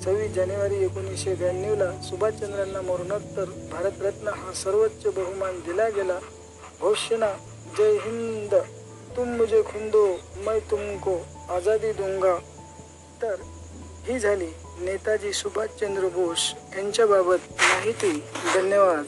सव्वीस जानेवारी एकोणीसशे ब्याण्णवला सुभाषचंद्रांना मरणोत्तर भारतरत्न हा सर्वोच्च बहुमान दिला गेला. घोषणा जय हिंद तुम मुझे खुंदो मैं तुमको आझादी दूंगा. तर ही झाली नेताजी सुभाषचंद्र बोस यांच्याबाबत माहिती. धन्यवाद.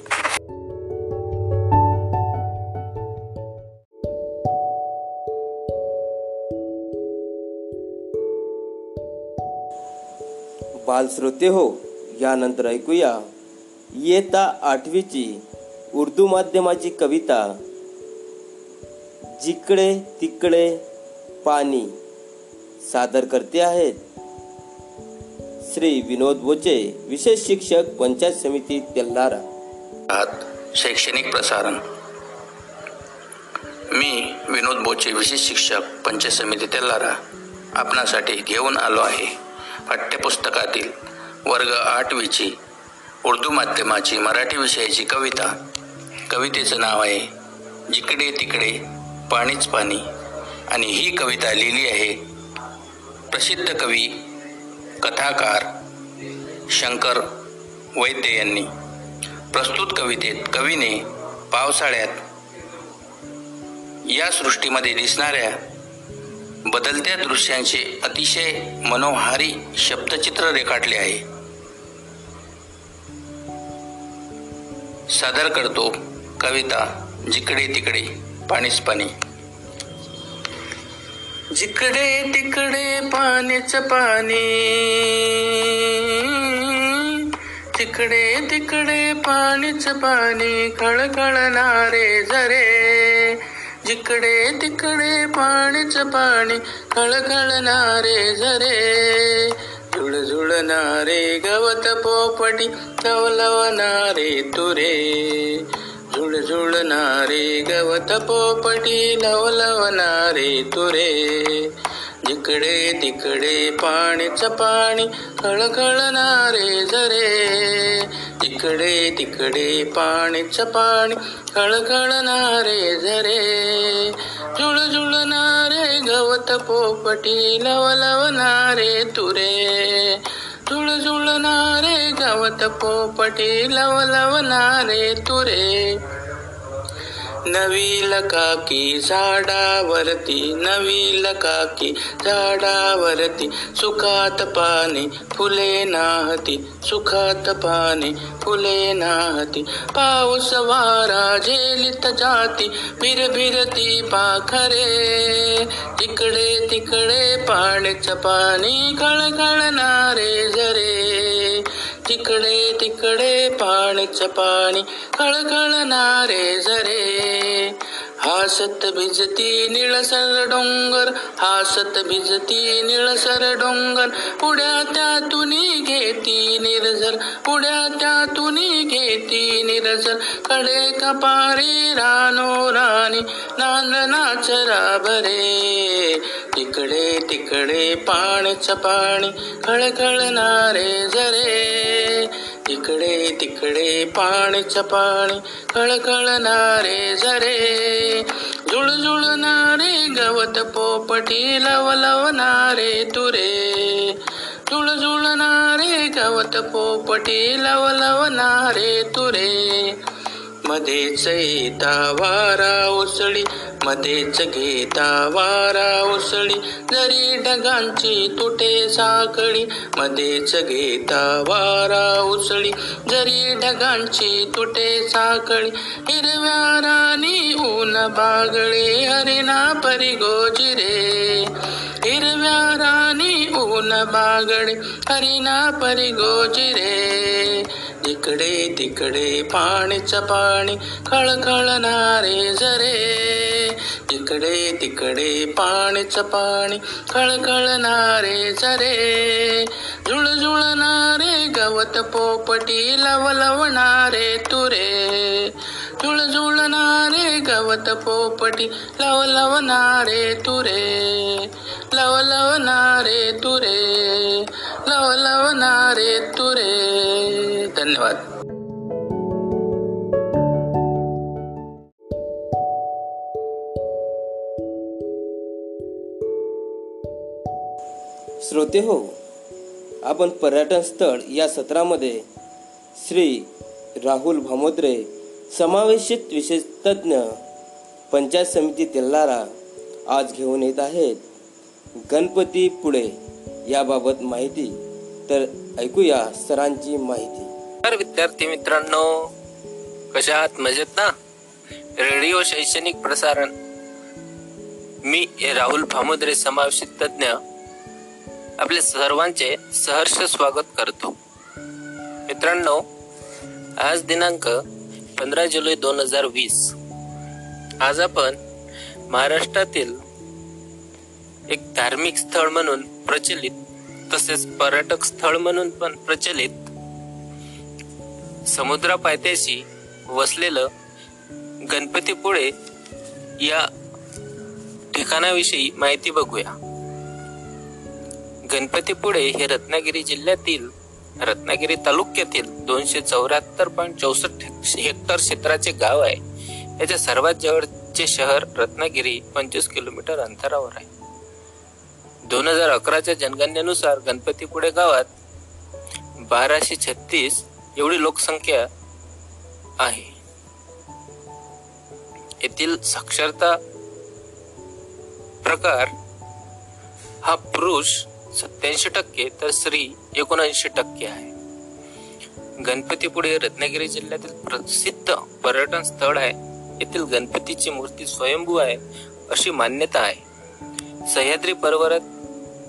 बालश्रोते हो यानंतर ऐकूया. येता आठवीची उर्दू माध्यमाची कविता. जिकडे तिकडे पाणी सादर करते आहेत. श्री विनोद बोचे विशेष शिक्षक पंचायत समिती तेल्हारा शैक्षणिक प्रसारण. मी विनोद बोचे विशेष शिक्षक पंचायत समिती तेल्लारा आपणासाठी घेऊन आलो आहे. पाठ्यपुस्तकातील वर्ग आठवीची उर्दू माध्यमाची मराठी विषयाची कविता. कवितेचं नाव आहे जिकडे तिकडे पाणीच पाणी. आणि ही कविता लिहिली आहे प्रसिद्ध कवी कथाकार शंकर वैद्य यांनी. प्रस्तुत कवितेत कवीने पावसाळ्यात या सृष्टीमध्ये दिसणाऱ्या बदलत्या दृश्यांचे अतिशय मनोहारी शब्दचित्र रेखाटले आहे. सादर करतो कविता जिकडे तिकडे पाणीच पाणी. जिकडे तिकडे पाणीच पाणी. तिकडे तिकडे पाणीच पाणी खळखळणारे जरे जिकडे तिकडे पाणीच पाणी खळखळणारे झरे. झुळझुळणारे गवत पोपटी लवलवणारे तुरे. झुळझुळणारे गवत पोपटी लवलवणारे तुरे. जिकडे तिकडे पाणीच पाणी खळखळणारे झरे. तिकडे तिकडे पाणीच पाणी खळखळणारे झरे. झुळझुळणारे गवत पोपटी लवलवणारे तुरे. झुळझुळणारे गवत पोपटी लवलवणारे तुरे. नवील काकी झाडावरती नवी काकी झाडावरती. सुखात पाने फुले नाहती सुखात पाने फुले नाहती. पाऊस वारा झेलित जाती भिरभिरती पाखरे. तिकडे तिकडे पाण्याच पाणी खळखळणारे झरे. तिकडे तिकडे पाण्याच पाणी खळखळणारे झरे. हासत भिजती निळसर डोंगर हासत भिजती निळसर डोंगर. उड्या त्यातून घेती निरजर उड्या त्यातून घेती निरजरकडे कपारी रानो राणी नांदनाच राभरे. तिकडे तिकडे पाणीच पाणी खळखळणारे झरे. तिकडे तिकडे पाणीच पाणी खळखळणारे झरे. झुळझुळणारे गवत पोपटी लवलवणारे तुरे. झुळझुळणारे गवत पोपटी लवलवणारे तुरे. मध्ये चैता वारा उसळी मध्येच घेता वारा उसळी जरी ढगांची तुटे साखळी मध्येच घेता वारा उसळी जरी ढगांची तुटे साखळी हिरव्या राणी ऊन बागळे हरिणा परी रे हिरव्या राणी ऊन बागळे हरिणा परी रे तिकडे तिकडे पाणीच पाणी खळखळणारे झरे. तिकडे तिकडे पाणीच पाणी खळखळणारे झरे. झुळझुळणारे गवत पोपटी लवलवणारे तुरे. झुळझुळणारे गवत पोपटी लवलवणारे तुरे. लवलवणारे तुरे लवलवणारे तुरे. धन्यवाद. श्रोते हो आपण पर्यटन स्थळ या सत्रामध्ये श्री राहुल भामोद्रे समावेशित विशेष तज्ज्ञ पंचायत समिती तेल्लारा आज घेऊन येत आहेत. गणपती पुढे याबाबत माहिती तर ऐकूया सरांची माहिती. तर विद्यार्थी मित्रांनो कशा आहात? मजेत ना? रेडिओ शैक्षणिक प्रसारण. मी राहुल भामोद्रे समावेशित तज्ञ आपले सर्वांचे सहर्ष स्वागत करतो. मित्रांनो आज दिनांक पंधरा जुलै दोन हजार वीस. आज आपण महाराष्ट्रातील एक धार्मिक स्थळ म्हणून प्रचलित तसेच पर्यटक स्थळ म्हणून पण प्रचलित समुद्रापायथ्याशी वसलेलं गणपतीपुळे या ठिकाणाविषयी माहिती बघूया. गणपतीपुळे हे रत्नागिरी जिल्ह्यातील रत्नागिरी तालुक्यातील दोनशे चौऱ्याहत्तर पॉईंट चौसष्ट हेक्टर क्षेत्राचे गाव आहे. याच्या सर्वात जवळचे शहर रत्नागिरी पंचवीस किलोमीटर अंतरावर आहे. दोन हजार अकराच्या जनगणनेनुसार गणपतीपुळे गावात बाराशे छत्तीस एवढी लोकसंख्या आहे. येथील साक्षरता प्रकार हा पुरुष सत्याऐंशी टक्के तर स्त्री एकोणऐंशी टक्के आहे. गणपतीपुढे रत्नागिरी जिल्ह्यातील प्रसिद्ध पर्यटन स्थळ आहे. येथील गणपतीची मूर्ती स्वयंभू आहे अशी मान्यता आहे. सह्याद्री पर्वत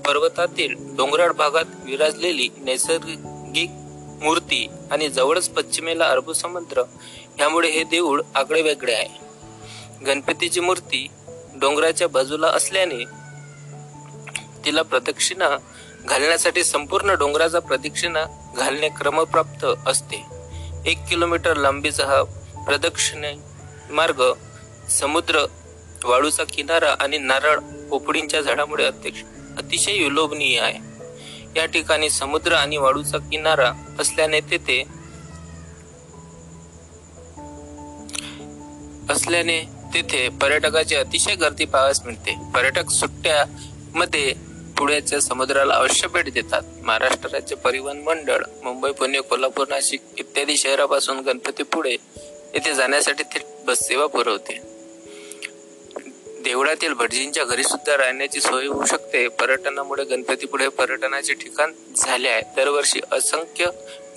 पर्वतातील डोंगराळ भागात विराजलेली नैसर्गिक मूर्ती आणि जवळच पश्चिमेला अरब समुद्र यामुळे हे देऊळ आगळे वेगळे आहे. गणपतीची मूर्ती डोंगराच्या बाजूला असल्याने तिला प्रदक्षिणा घालण्यासाठी संपूर्ण डोंगराचा प्रदक्षिणा घालणे क्रमप्राप्त असते. एक किलोमीटर लांबीचा हा प्रदक्षिणे मार्ग समुद्र वाळूचा किनारा आणि नारळ पोपडींच्या झाडामुळे अत्यक्ष अतिशय विलोभनीय आहे. या ठिकाणी समुद्र आणि वाळूचा किनारा असल्याने तेथे असल्याने तेथे पर्यटकाची अतिशय गर्दी पाहावयास मिळते. पर्यटक सुट्ट्या मध्ये पुण्याच्या समुद्राला अवश्य भेट देतात. महाराष्ट्र राज्य परिवहन मंडळ मुंबई पुणे कोल्हापूर नाशिक इत्यादी शहरापासून गणपतीपुळे येथे जाण्यासाठी थेट बस सेवा पुरवते. देवळातील भटजींच्या घरी सुद्धा राहण्याची सोय होऊ शकते. पर्यटनामुळे गणपतीपुळे पर्यटनाचे ठिकाण झाले आहे. दरवर्षी असंख्य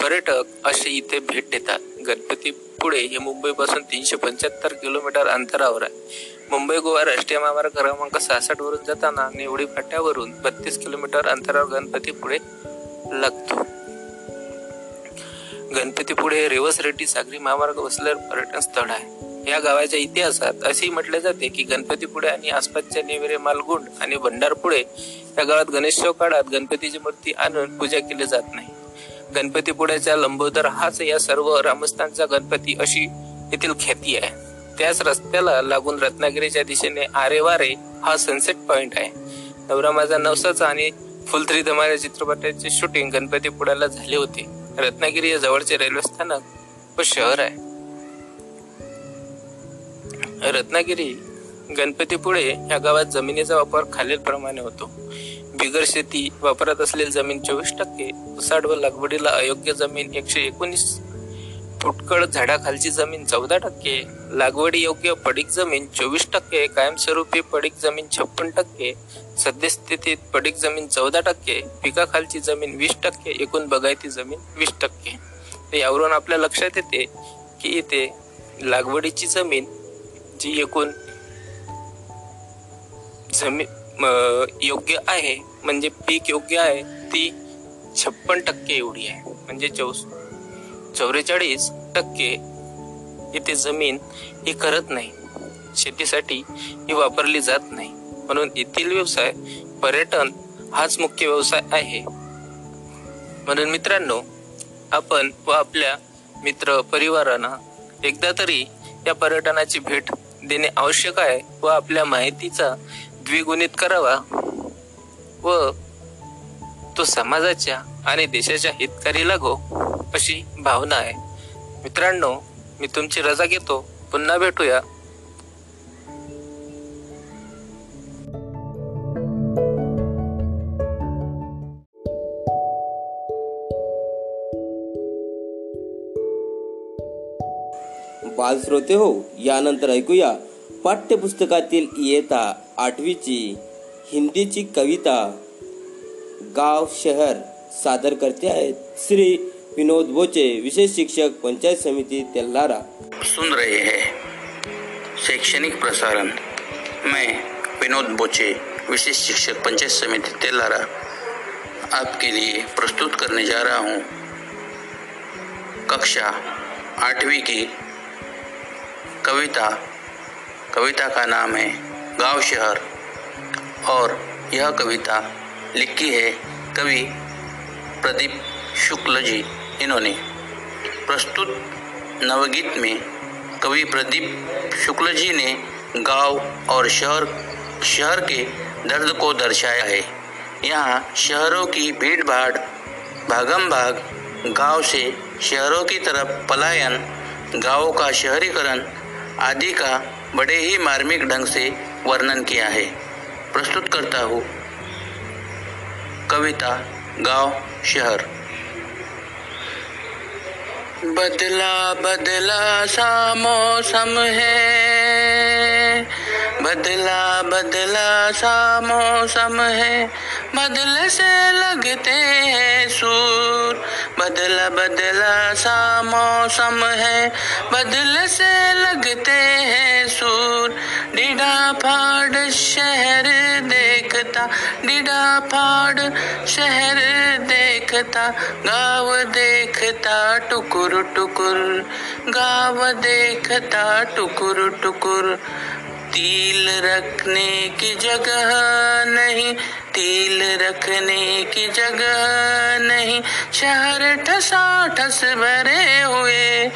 पर्यटक असे इथे भेट देतात. गणपतीपुळे हे मुंबईपासून तीनशे पंच्याहत्तर किलोमीटर अंतरावर आहे. मुंबई गोवा राष्ट्रीय महामार्ग क्रमांक सहासष्ट वरून जाताना निवडी फाट्यावरून बत्तीस किलोमीटर अंतरावर गणपतीपुळे लागतो. गणपतीपुळे हे रेवस रेड्डी सागरी महामार्ग वसलेलं पर्यटन स्थळ आहे. या गावाच्या इतिहासात असेही म्हटले जाते की गणपतीपुळे आणि आसपासच्या नेवेरे मालगुंड आणि भंडारपुळे या गावात गणेशोत्सव काळात गणपतीची मूर्ती आणून पूजा केली जात नाही. गणपतीपुळ्याचा लंबोदर हाच या सर्व रामस्थानचा गणपती अशी येथील ख्याती आहे. त्याच रस्त्याला लागून रत्नागिरीच्या दिशेने आरे वारे हा सनसेट पॉइंट आहे. नवरा माझा नवसाचा आणि फुलथ्री धमाऱ्या चित्रपटाचे शूटिंग गणपतीपुळ्याला झाले होते. रत्नागिरी हे जवळचे रेल्वे स्थानक व शहर आहे. रत्नागिरी गणपतीपुळे या गावात जमिनीचा वापर खालीलप्रमाणे होतो. बिगर शेती वापरत असलेली जमीन चोवीस टक्के उसाड व लागवडीला अयोग्य जमीन एकशे एकोणीस फुटकळ झाडाखालची जमीन चौदा टक्के लागवडी योग्य पडीक जमीन चोवीस टक्के कायमस्वरूपी पडीक जमीन छप्पन टक्के सद्यस्थितीत पडीक जमीन चौदा टक्के पिकाखालची जमीन वीस टक्के एकूण बगायती जमीन वीस टक्के. तर यावरून आपल्या लक्षात येते की इथे लागवडीची जमीन जी एकूण जमीन योग्य आहे म्हणजे पीक योग्य आहे ती छप्पन टक्के एवढी आहे. म्हणजे चौस चौवेचाळीस टक्के इथे जमीन ही करत नाही. शेतीसाठी ही वापरली जात नाही. म्हणून येथील व्यवसाय पर्यटन हाच मुख्य व्यवसाय आहे. म्हणून मित्रांनो आपण व आपल्या मित्र परिवारांना एकदा तरी या पर्यटनाची भेट देणे आवश्यक आहे व आपल्या माहितीचा द्विगुणित करावा व तो समाजाच्या आणि देशाच्या हितकारी लागो अशी भावना आहे. मित्रांनो मी तुमची रजा घेतो. पुन्हा भेटूया. बालश्रोते हो यानंतर ऐकूया पाठ्यपुस्तकातील इयत्ता आठवीची हिंदीची कविता. गाव शहर सादर करते आहेत श्री विनोद बोचे विशेष शिक्षक, पंचायत समिति तेल्लारा सुन रहे हैं। शैक्षणिक प्रसारण मैं विनोद बोचे विशेष शिक्षक, पंचायत समिति तेलारा आपके लिए प्रस्तुत करने जा रहा हूँ। कक्षा आठवीं की कविता। कविता का नाम है गाँव शहर। और यह कविता लिखी है कवि प्रदीप शुक्ल जी। इन्होंने प्रस्तुत नवगीत में कवि प्रदीप शुक्ल जी ने गाँव और शहर शहर के दर्द को दर्शाया है। यहाँ शहरों की भीड़ भाड़ भागम भाग गाँव से शहरों की तरफ़ पलायन, गाँवों का शहरीकरण आदि का बड़े ही मार्मिक ढंग से वर्णन किया है। प्रस्तुत करता हूँ। कविता, गाँव, शहर। बदला बदला सा मौसम है। बदला बदला सा मौसम है। बदल से लगते हैं सूर। बदला बदला सा मौसम है। बदल से लगते हैं सूर। डिडा फाड़ शहर देखता डिडा फाड़ शहर देखता। गाँव देखता टुकुर टुकुर। गाँव देखता टुकुर टुकुर। तिल रखने की जगह नहीं, तिल रखने की जगह नहीं। शहर ठसा ठस भरे हुए,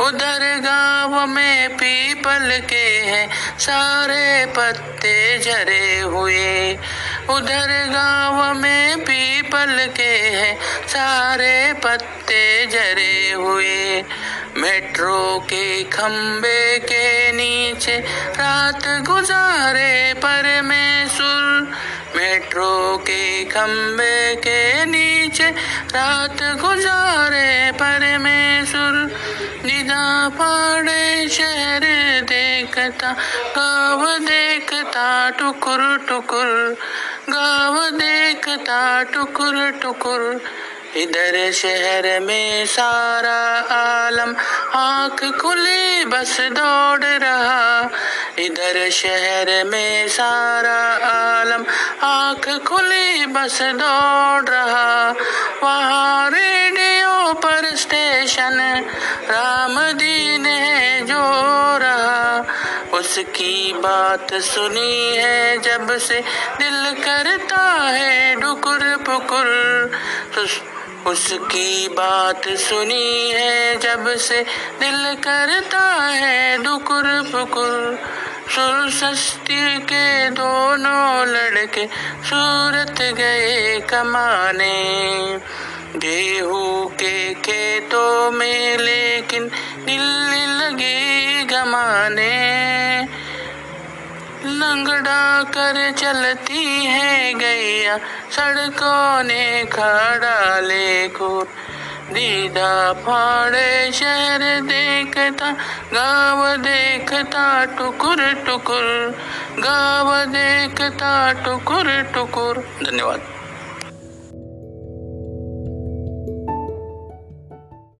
उधर गाँव में पीपल के हैं, सारे पत्ते झरे हुए। उधर गांव में पीपल के हैं सारे पत्ते जरे हुए। मेट्रो के खम्बे के नीचे रात गुजारे परमेश्वर मेट्रो के खम्बे के नीचे रात गुजारे परमेश्वर निदा पाड़े शहर देखता गाँव देखता टुकुर टुकुर। गाँव देखता टुकुर टुकुर इधर शहर में सारा आलम। आंख खुली बस दौड़ रहा इधर शहर में सारा आलम। आंख खुली बस दौड़ रहा वहाँ रेडियो पर स्टेशन राम दीन है जो रहा। उसकी बात सुनी है जब से दिल करता है डुकुर पुकुर। उस- उसकी बात सुनी है जब से दिल करता है डुकुर पुकुर। सुर सस्ती के दोनों लड़के सूरत गए कमाने। गेहूँ के खेतों में लेकिन गिल्ली लगी गमाने लंगड़ा कर चलती है गैया, सड़कों ने खड़ा लेको दीदा फाड़े शहर देखता, गाँव देखता टुकुर टुकुर। गाँव देखता टुकुर टुकुर। धन्यवाद।